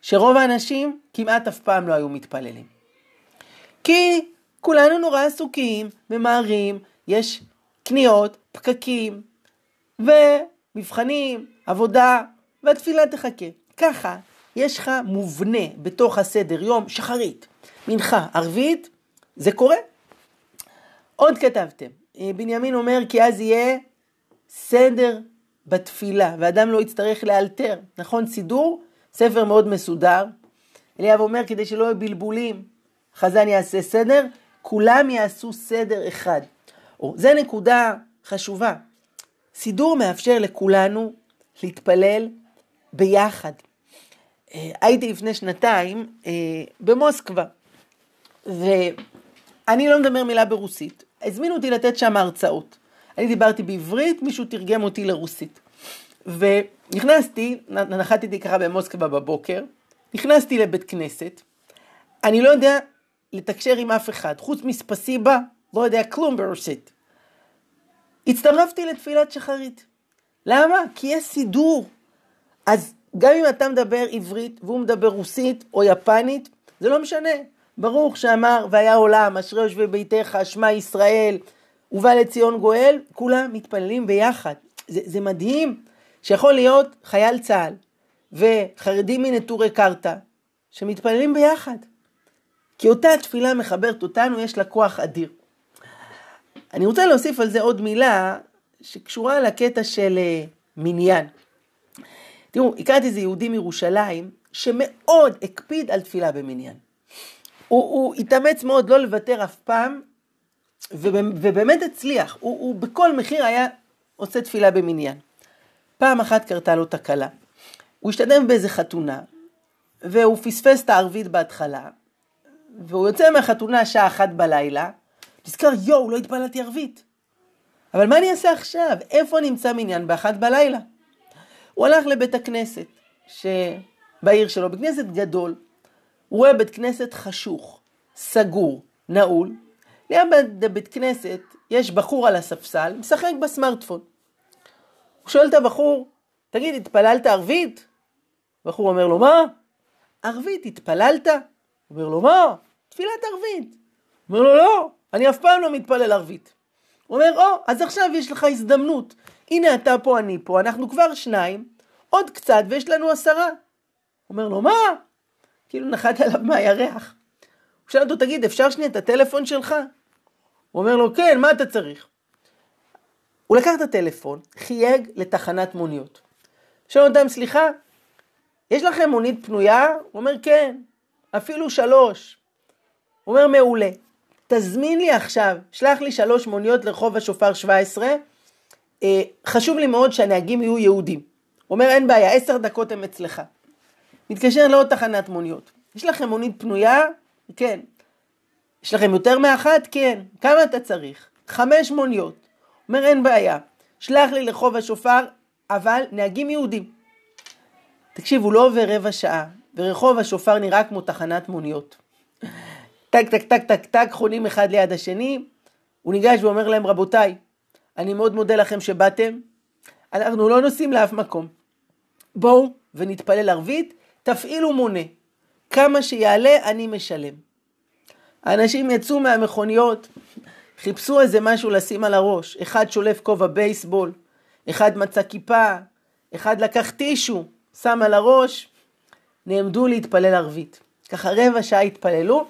שרוב האנשים כמעט אף פעם לא היו מתפללים. כי כולנו נורא עסוקים, ממהרים, יש קניות, פקקים, ומבחנים, עבודה, והתפילה תחכה. ככה, יש לך מובנה בתוך הסדר יום, שחרית, מנחה, ערבית, זה קורה. עוד כתבתם, בנימין אומר כי אז יהיה סדר בתפילה, ואדם לא יצטרך לאלתר, נכון? סידור, ספר מאוד מסודר. אליאב אומר כדי שלא יהיו בלבולים, חזן יעשה סדר, כולם יעשו סדר אחד. או, זה נקודה חשובה. סידור מאפשר לכולנו להתפלל ביחד. אה, הייתי לפני שנתיים אה, במוסקבה, ואני לא מדבר מילה ברוסית. הזמינו אותי לתת שם הרצאות. אני דיברתי בעברית, מישהו תרגם אותי לרוסית. ונכנסתי, נחתתי ככה במוסקבה בבוקר, נכנסתי לבית כנסת, אני לא יודע לתקשר עם אף אחד, חוץ מספסיבה, לא יודע כלום ברוסית. הצטרפתי לתפילת שחרית. למה? כי יש סידור. אז גם אם אתה מדבר עברית והוא מדבר רוסית או יפנית, זה לא משנה. ברוך שאמר והיה עולם, אשרי יושבי ביתך, שמע ישראל, ובא לציון גואל, כולם מתפללים ביחד. זה, זה מדהים שיכול להיות חייל צה"ל וחרדים מנטורי קרתא שמתפללים ביחד. כי אותה תפילה מחברת אותנו, יש לה כוח אדיר. אני רוצה להוסיף על זה עוד מילה שקשורה לקטע של אה, מניין. תראו, הכרתי איזה יהודי מירושלים שמאוד הקפיד על תפילה במניין. הוא, הוא התאמץ מאוד לא לוותר אף פעם, ובאמת הצליח. הוא, הוא בכל מחיר היה עושה תפילה במניין. פעם אחת קרתה לו תקלה. הוא השתדם באיזה חתונה, והוא פספס את הערבית בהתחלה, והוא יוצא מהחתונה שעה אחת בלילה, נזכר, יואו, לא התפללתי ערבית. אבל מה אני אעשה עכשיו? איפה נמצא מניין באחת בלילה? הוא הלך לבית הכנסת שבעיר שלו, בית כנסת גדול. הוא רואה בית כנסת חשוך, סגור, נעול. ליד בית כנסת יש בחור על הספסל, משחק בסמארטפון. הוא שואל את הבחור, תגיד, התפללת ערבית? הבחור אומר לו, מה? ערבית, התפללת? אומר לו, מה? תפילת ערבית. אומר לו, לא, אני אף פעם לא מתפלל ערבית. הוא אומר, או, אז עכשיו יש לך הזדמנות. הנה אתה פה, אני פה, אנחנו כבר שניים, עוד קצת ויש לנו עשרה. אומר לו, מה? כאילו נחת עליו מהירח. הוא שאל אותו, תגיד, אפשר שנייה את הטלפון שלך? הוא אומר לו, כן, מה אתה צריך? הוא לקח את הטלפון, חייג לתחנת מוניות. שואל אותם, סליחה, יש לכם מונית פנויה? הוא אומר, כן, אפילו שלוש. הוא אומר, מעולה. תזמין לי עכשיו, שלח לי שלוש מוניות לרחוב השופר 17, אה, חשוב לי מאוד שהנהגים יהיו יהודים. הוא אומר, אין בעיה, עשר דקות הם אצלך. מתקשר לעוד תחנת מוניות. יש לכם מונית פנויה? כן. יש לכם יותר מאחת? כן. כמה אתה צריך? חמש מוניות. הוא אומר, אין בעיה. שלח לי לרחוב השופר, אבל נהגים יהודים. תקשיבו, לא עובר רבע שעה, ורחוב השופר נראה כמו תחנת מוניות. טק, טק, טק, טק, טק, חונים אחד ליד השני. הוא ניגש ואומר להם, רבותיי, אני מאוד מודה לכם שבאתם. אנחנו לא נוסעים לאף מקום. בואו ונתפלל ערבית, תפעילו מונה. כמה שיעלה אני משלם. האנשים יצאו מהמכוניות, חיפשו איזה משהו לשים על הראש. אחד שולף כובע בייסבול, אחד מצא כיפה, אחד לקח טישו, שם על הראש, נעמדו להתפלל ערבית. ככה רבע שעה התפללו,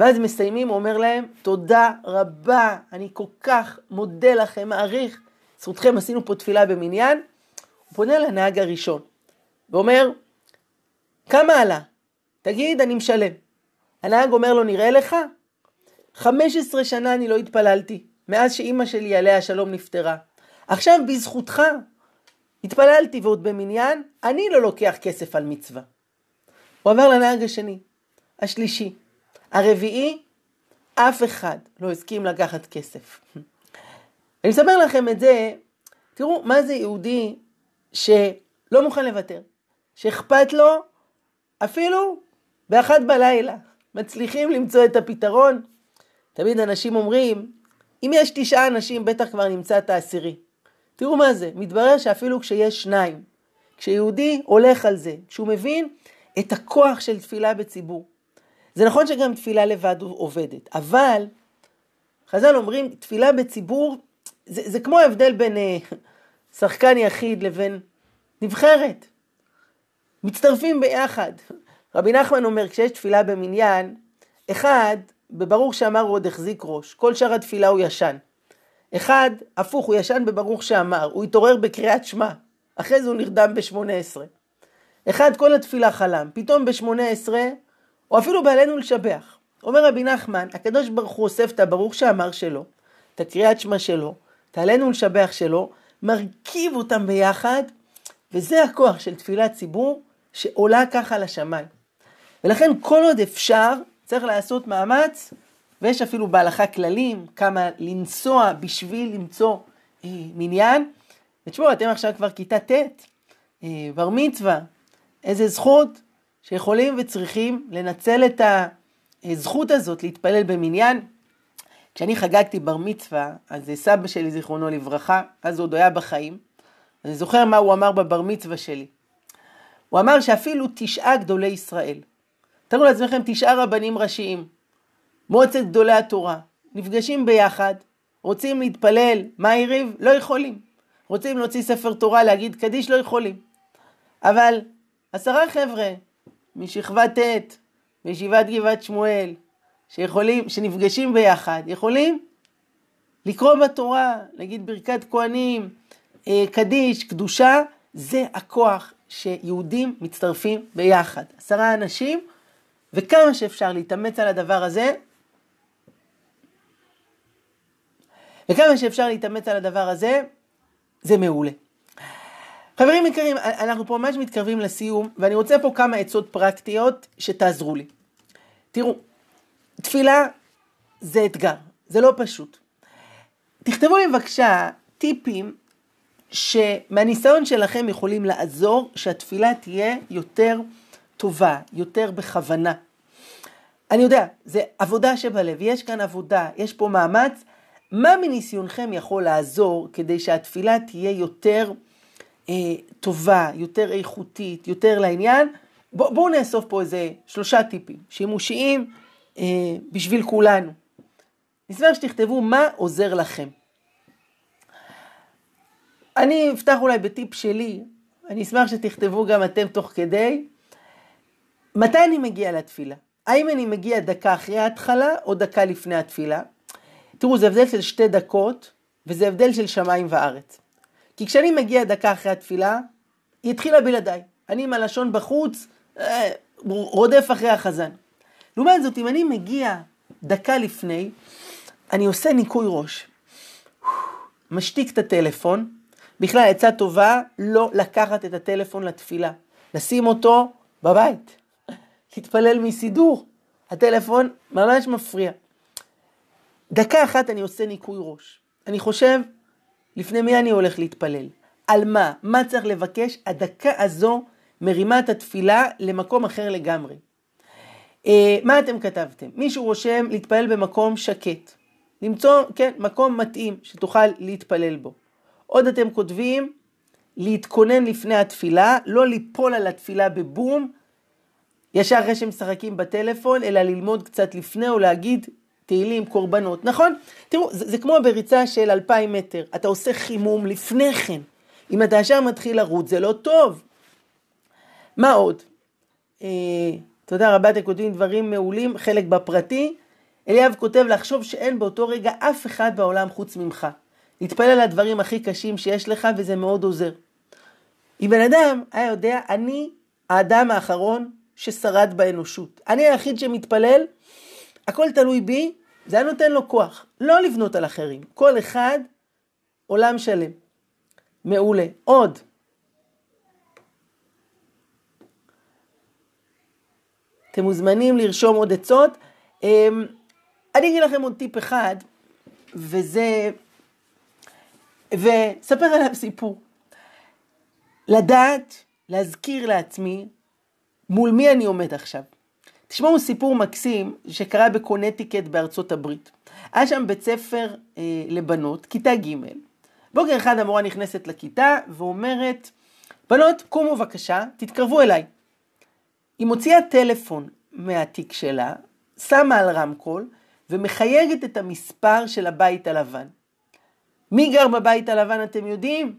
ואז מסיימים, הוא אומר להם, תודה רבה, אני כל כך מודה לכם, מעריך, זכותכם עשינו פה תפילה במניין. הוא פונה לנהג הראשון, ואומר, כמה עלה? תגיד, אני משלם. הנהג אומר לו, נראה לך? 15 שנה אני לא התפללתי, מאז שאימא שלי עליה השלום נפטרה. עכשיו בזכותך התפללתי ועוד במניין, אני לא לוקח כסף על מצווה. הוא עבר לנהג השני, השלישי, הרביעי, אף אחד לא הסכים לקחת כסף. אני מספר לכם את זה, תראו מה זה יהודי שלא מוכן לוותר, שאכפת לו אפילו באחת בלילה, מצליחים למצוא את הפתרון. תמיד אנשים אומרים, אם יש תשעה אנשים בטח כבר נמצא את העשירי. תראו מה זה, מתברר שאפילו כשיש שניים, כשיהודי הולך על זה, כשהוא מבין את הכוח של תפילה בציבור. זה נכון שגם תפילה לבד עובדת, אבל חז"ל אומרים, תפילה בציבור, זה, זה כמו ההבדל בין אה, שחקן יחיד לבין נבחרת. מצטרפים ביחד. רבי נחמן אומר, כשיש תפילה במניין, אחד, בברוך שאמר הוא עוד החזיק ראש, כל שאר התפילה הוא ישן. אחד, הפוך, הוא ישן בברוך שאמר, הוא התעורר בקריאת שמע, אחרי זה הוא נרדם ב-18. אחד, כל התפילה חלם, פתאום ב-18, או אפילו בעלינו לשבח. אומר רבי נחמן, הקדוש ברוך הוא אוסף את הברוך שאמר שלו, את הקריאת שמע שלו, את העלינו לשבח שלו, מרכיב אותם ביחד, וזה הכוח של תפילת ציבור שעולה ככה לשמיים. ולכן כל עוד אפשר, צריך לעשות מאמץ ויש אפילו בהלכה כללים, כמה לנסוע בשביל למצוא אה, מניין. ותשמעו, אתם עכשיו כבר כיתה ט', אה, בר מצווה, איזה זכות שיכולים וצריכים לנצל את הזכות הזאת להתפלל במניין. כשאני חגגתי בר מצווה, אז סבא שלי, זיכרונו לברכה, אז הוא עוד היה בחיים, אני זוכר מה הוא אמר בבר מצווה שלי. הוא אמר שאפילו תשעה גדולי ישראל, תארו לעצמכם תשעה רבנים ראשיים, מועצת גדולי התורה, נפגשים ביחד, רוצים להתפלל, מה היריב? לא יכולים. רוצים להוציא ספר תורה, להגיד קדיש, לא יכולים. אבל עשרה חבר'ה משכבה ט' בישיבת גבעת שמואל, שיכולים, שנפגשים ביחד, יכולים לקרוא בתורה, להגיד ברכת כהנים, אה, קדיש, קדושה, זה הכוח שיהודים מצטרפים ביחד. עשרה אנשים, וכמה שאפשר להתאמץ על הדבר הזה, וכמה שאפשר להתאמץ על הדבר הזה, זה מעולה. חברים יקרים, אנחנו פה ממש מתקרבים לסיום, ואני רוצה פה כמה עצות פרקטיות שתעזרו לי. תראו, תפילה זה אתגר, זה לא פשוט. תכתבו לי בבקשה טיפים שמהניסיון שלכם יכולים לעזור שהתפילה תהיה יותר טובה, יותר בכוונה. אני יודע, זה עבודה שבלב, יש כאן עבודה, יש פה מאמץ, מה מניסיונכם יכול לעזור כדי שהתפילה תהיה יותר אה, טובה, יותר איכותית, יותר לעניין? בואו בוא נאסוף פה איזה שלושה טיפים שימושיים אה, בשביל כולנו. נשמח שתכתבו מה עוזר לכם. אני אפתח אולי בטיפ שלי, אני אשמח שתכתבו גם אתם תוך כדי. מתי אני מגיע לתפילה? האם אני מגיע דקה אחרי ההתחלה או דקה לפני התפילה? תראו, זה הבדל של שתי דקות, וזה הבדל של שמיים וארץ. כי כשאני מגיע דקה אחרי התפילה, היא התחילה בלעדיי. אני עם הלשון בחוץ, אה, רודף אחרי החזן. לעומת זאת, אם אני מגיע דקה לפני, אני עושה ניקוי ראש. משתיק את הטלפון. בכלל, עצה טובה, לא לקחת את הטלפון לתפילה. לשים אותו בבית. להתפלל מסידור. הטלפון ממש מפריע. דקה אחת אני עושה ניקוי ראש. אני חושב, לפני מי אני הולך להתפלל? על מה? מה צריך לבקש? הדקה הזו מרימה את התפילה למקום אחר לגמרי. אה, מה אתם כתבתם? מישהו רושם להתפלל במקום שקט. למצוא, כן, מקום מתאים שתוכל להתפלל בו. עוד אתם כותבים להתכונן לפני התפילה, לא ליפול על התפילה בבום, ישר אחרי שמשחקים בטלפון, אלא ללמוד קצת לפני או להגיד תהילים, קורבנות, נכון? תראו, זה, זה כמו בריצה של אלפיים מטר, אתה עושה חימום לפני כן. אם אתה ישר מתחיל לרוץ, זה לא טוב. מה עוד? אה, תודה רבה, אתם כותבים דברים מעולים, חלק בפרטי. אליאב כותב לחשוב שאין באותו רגע אף אחד בעולם חוץ ממך. להתפלל על הדברים הכי קשים שיש לך וזה מאוד עוזר. אם בן אדם היה יודע, אני האדם האחרון ששרד באנושות. אני היחיד שמתפלל, הכל תלוי בי, זה היה נותן לו כוח. לא לבנות על אחרים. כל אחד עולם שלם. מעולה. עוד. אתם מוזמנים לרשום עוד עצות. אמ, אני אגיד לכם עוד טיפ אחד, וזה... וספר עליו סיפור. לדעת, להזכיר לעצמי מול מי אני עומד עכשיו. תשמעו סיפור מקסים שקרה בקונטיקט בארצות הברית. היה שם בית ספר אה, לבנות, כיתה ג'. בוקר אחד המורה נכנסת לכיתה ואומרת, בנות, קומו בבקשה, תתקרבו אליי. היא מוציאה טלפון מהתיק שלה, שמה על רמקול ומחייגת את המספר של הבית הלבן. מי גר בבית הלבן אתם יודעים?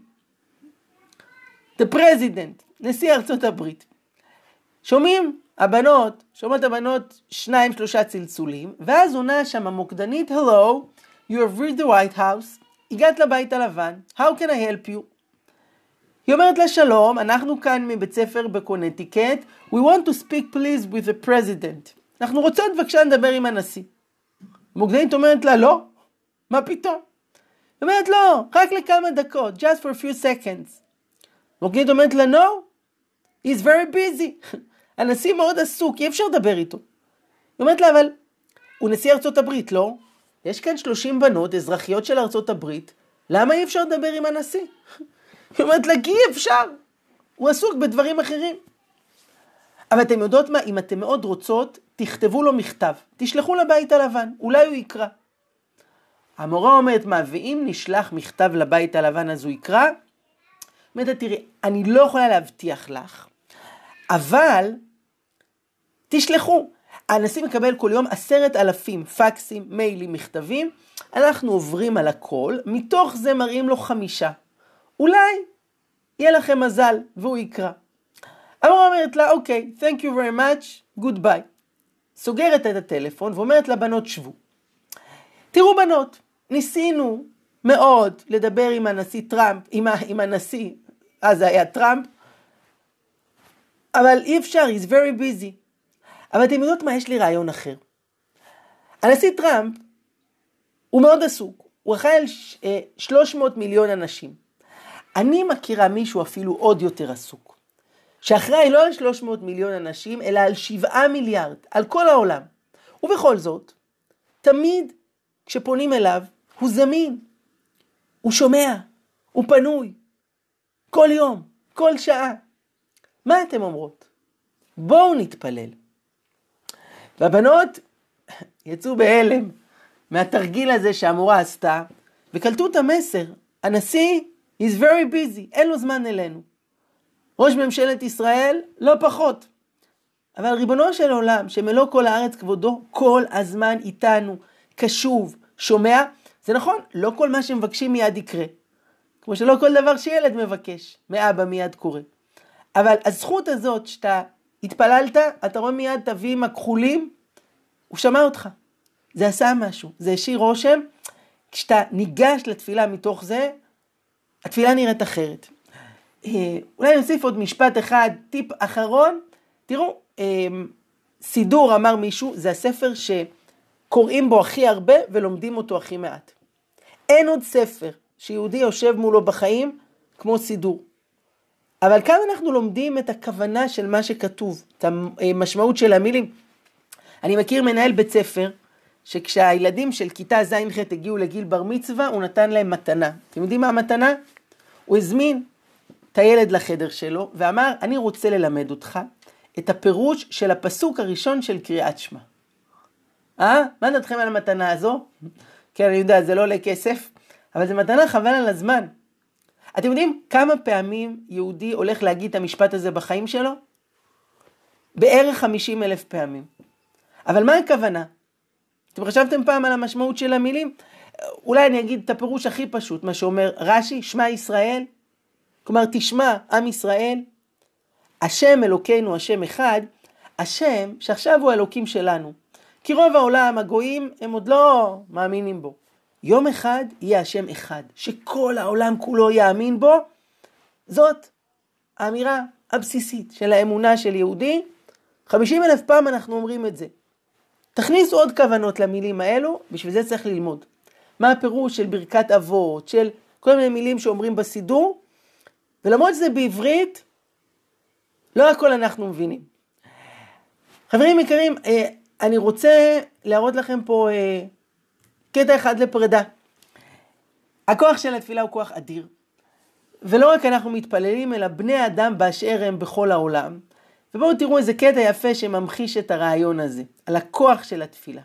The President, נשיא ארצות הברית. שומעים הבנות, שומעות הבנות שניים שלושה צלצולים, ואז עונה שם המוקדנית, Hello, you have reached the White House, הגעת לבית הלבן, How can I help you? היא אומרת לה שלום, אנחנו כאן מבית ספר בקונטיקט, We want to speak please with the president. אנחנו רוצות בבקשה לדבר עם הנשיא. המוקדנית אומרת לה לא, מה פתאום? היא אומרת לא, רק לכמה דקות, just for a few seconds. המוקדנית אומרת לה no, he's very busy. הנשיא מאוד עסוק, אי אפשר לדבר איתו. היא אומרת לה, אבל הוא נשיא ארצות הברית, לא? יש כאן 30 בנות, אזרחיות של ארצות הברית, למה אי אפשר לדבר עם הנשיא? היא אומרת לה, כי אי אפשר, הוא עסוק בדברים אחרים. אבל אתם יודעות מה, אם אתם מאוד רוצות, תכתבו לו מכתב, תשלחו לבית הלבן, אולי הוא יקרא. המורה אומרת, מה, ואם נשלח מכתב לבית הלבן אז הוא יקרא? אומרת, תראי, אני לא יכולה להבטיח לך, אבל תשלחו. הנשיא מקבל כל יום עשרת אלפים פקסים, מיילים, מכתבים, אנחנו עוברים על הכל, מתוך זה מראים לו חמישה. אולי יהיה לכם מזל והוא יקרא. המורה אומרת לה, אוקיי, okay, thank you very much, goodbye. סוגרת את הטלפון ואומרת לבנות שבו. תראו בנות, ניסינו מאוד לדבר עם הנשיא טראמפ, עם, עם הנשיא, אז היה טראמפ, אבל אי אפשר, he's very busy. אבל אתם יודעות מה? יש לי רעיון אחר. הנשיא טראמפ הוא מאוד עסוק, הוא אחראי על 300 מיליון אנשים. אני מכירה מישהו אפילו עוד יותר עסוק, שאחראי לא על 300 מיליון אנשים, אלא על 7 מיליארד, על כל העולם. ובכל זאת, תמיד כשפונים אליו, הוא זמין, הוא שומע, הוא פנוי, כל יום, כל שעה. מה אתם אומרות? בואו נתפלל. והבנות יצאו בהלם מהתרגיל הזה שהמורה עשתה, וקלטו את המסר. הנשיא is very busy, אין לו זמן אלינו. ראש ממשלת ישראל, לא פחות. אבל ריבונו של עולם, שמלוא כל הארץ כבודו, כל הזמן איתנו, קשוב, שומע. זה נכון, לא כל מה שמבקשים מיד יקרה. כמו שלא כל דבר שילד מבקש, מאבא מיד קורה. אבל הזכות הזאת שאתה התפללת, אתה רואה מיד את אבים הכחולים, הוא שמע אותך. זה עשה משהו, זה השאיר רושם. כשאתה ניגש לתפילה מתוך זה, התפילה נראית אחרת. אה, אולי נוסיף עוד משפט אחד, טיפ אחרון. תראו, אה, סידור אמר מישהו, זה הספר שקוראים בו הכי הרבה ולומדים אותו הכי מעט. אין עוד ספר שיהודי יושב מולו בחיים כמו סידור. אבל כאן אנחנו לומדים את הכוונה של מה שכתוב, את המשמעות של המילים. אני מכיר מנהל בית ספר, שכשהילדים של כיתה ז'-ח' הגיעו לגיל בר מצווה, הוא נתן להם מתנה. אתם יודעים מה המתנה? הוא הזמין את הילד לחדר שלו ואמר, אני רוצה ללמד אותך את הפירוש של הפסוק הראשון של קריאת שמע. אה? מה דעתכם על המתנה הזו? כן, אני יודע, זה לא עולה כסף, אבל זו מתנה חבל על הזמן. אתם יודעים כמה פעמים יהודי הולך להגיד את המשפט הזה בחיים שלו? בערך 50 אלף פעמים. אבל מה הכוונה? אתם חשבתם פעם על המשמעות של המילים? אולי אני אגיד את הפירוש הכי פשוט, מה שאומר רש"י, שמע ישראל. כלומר, תשמע, עם ישראל, השם אלוקינו, השם אחד, השם שעכשיו הוא האלוקים שלנו. כי רוב העולם, הגויים, הם עוד לא מאמינים בו. יום אחד יהיה השם אחד, שכל העולם כולו יאמין בו. זאת האמירה הבסיסית של האמונה של יהודי. חמישים אלף פעם אנחנו אומרים את זה. תכניסו עוד כוונות למילים האלו, בשביל זה צריך ללמוד. מה הפירוש של ברכת אבות, של כל מיני מילים שאומרים בסידור, ולמרות שזה בעברית, לא הכל אנחנו מבינים. חברים יקרים, אה, אני רוצה להראות לכם פה אה, קטע אחד לפרידה. הכוח של התפילה הוא כוח אדיר. ולא רק אנחנו מתפללים, אלא בני אדם באשר הם בכל העולם. ובואו תראו איזה קטע יפה שממחיש את הרעיון הזה, על הכוח של התפילה.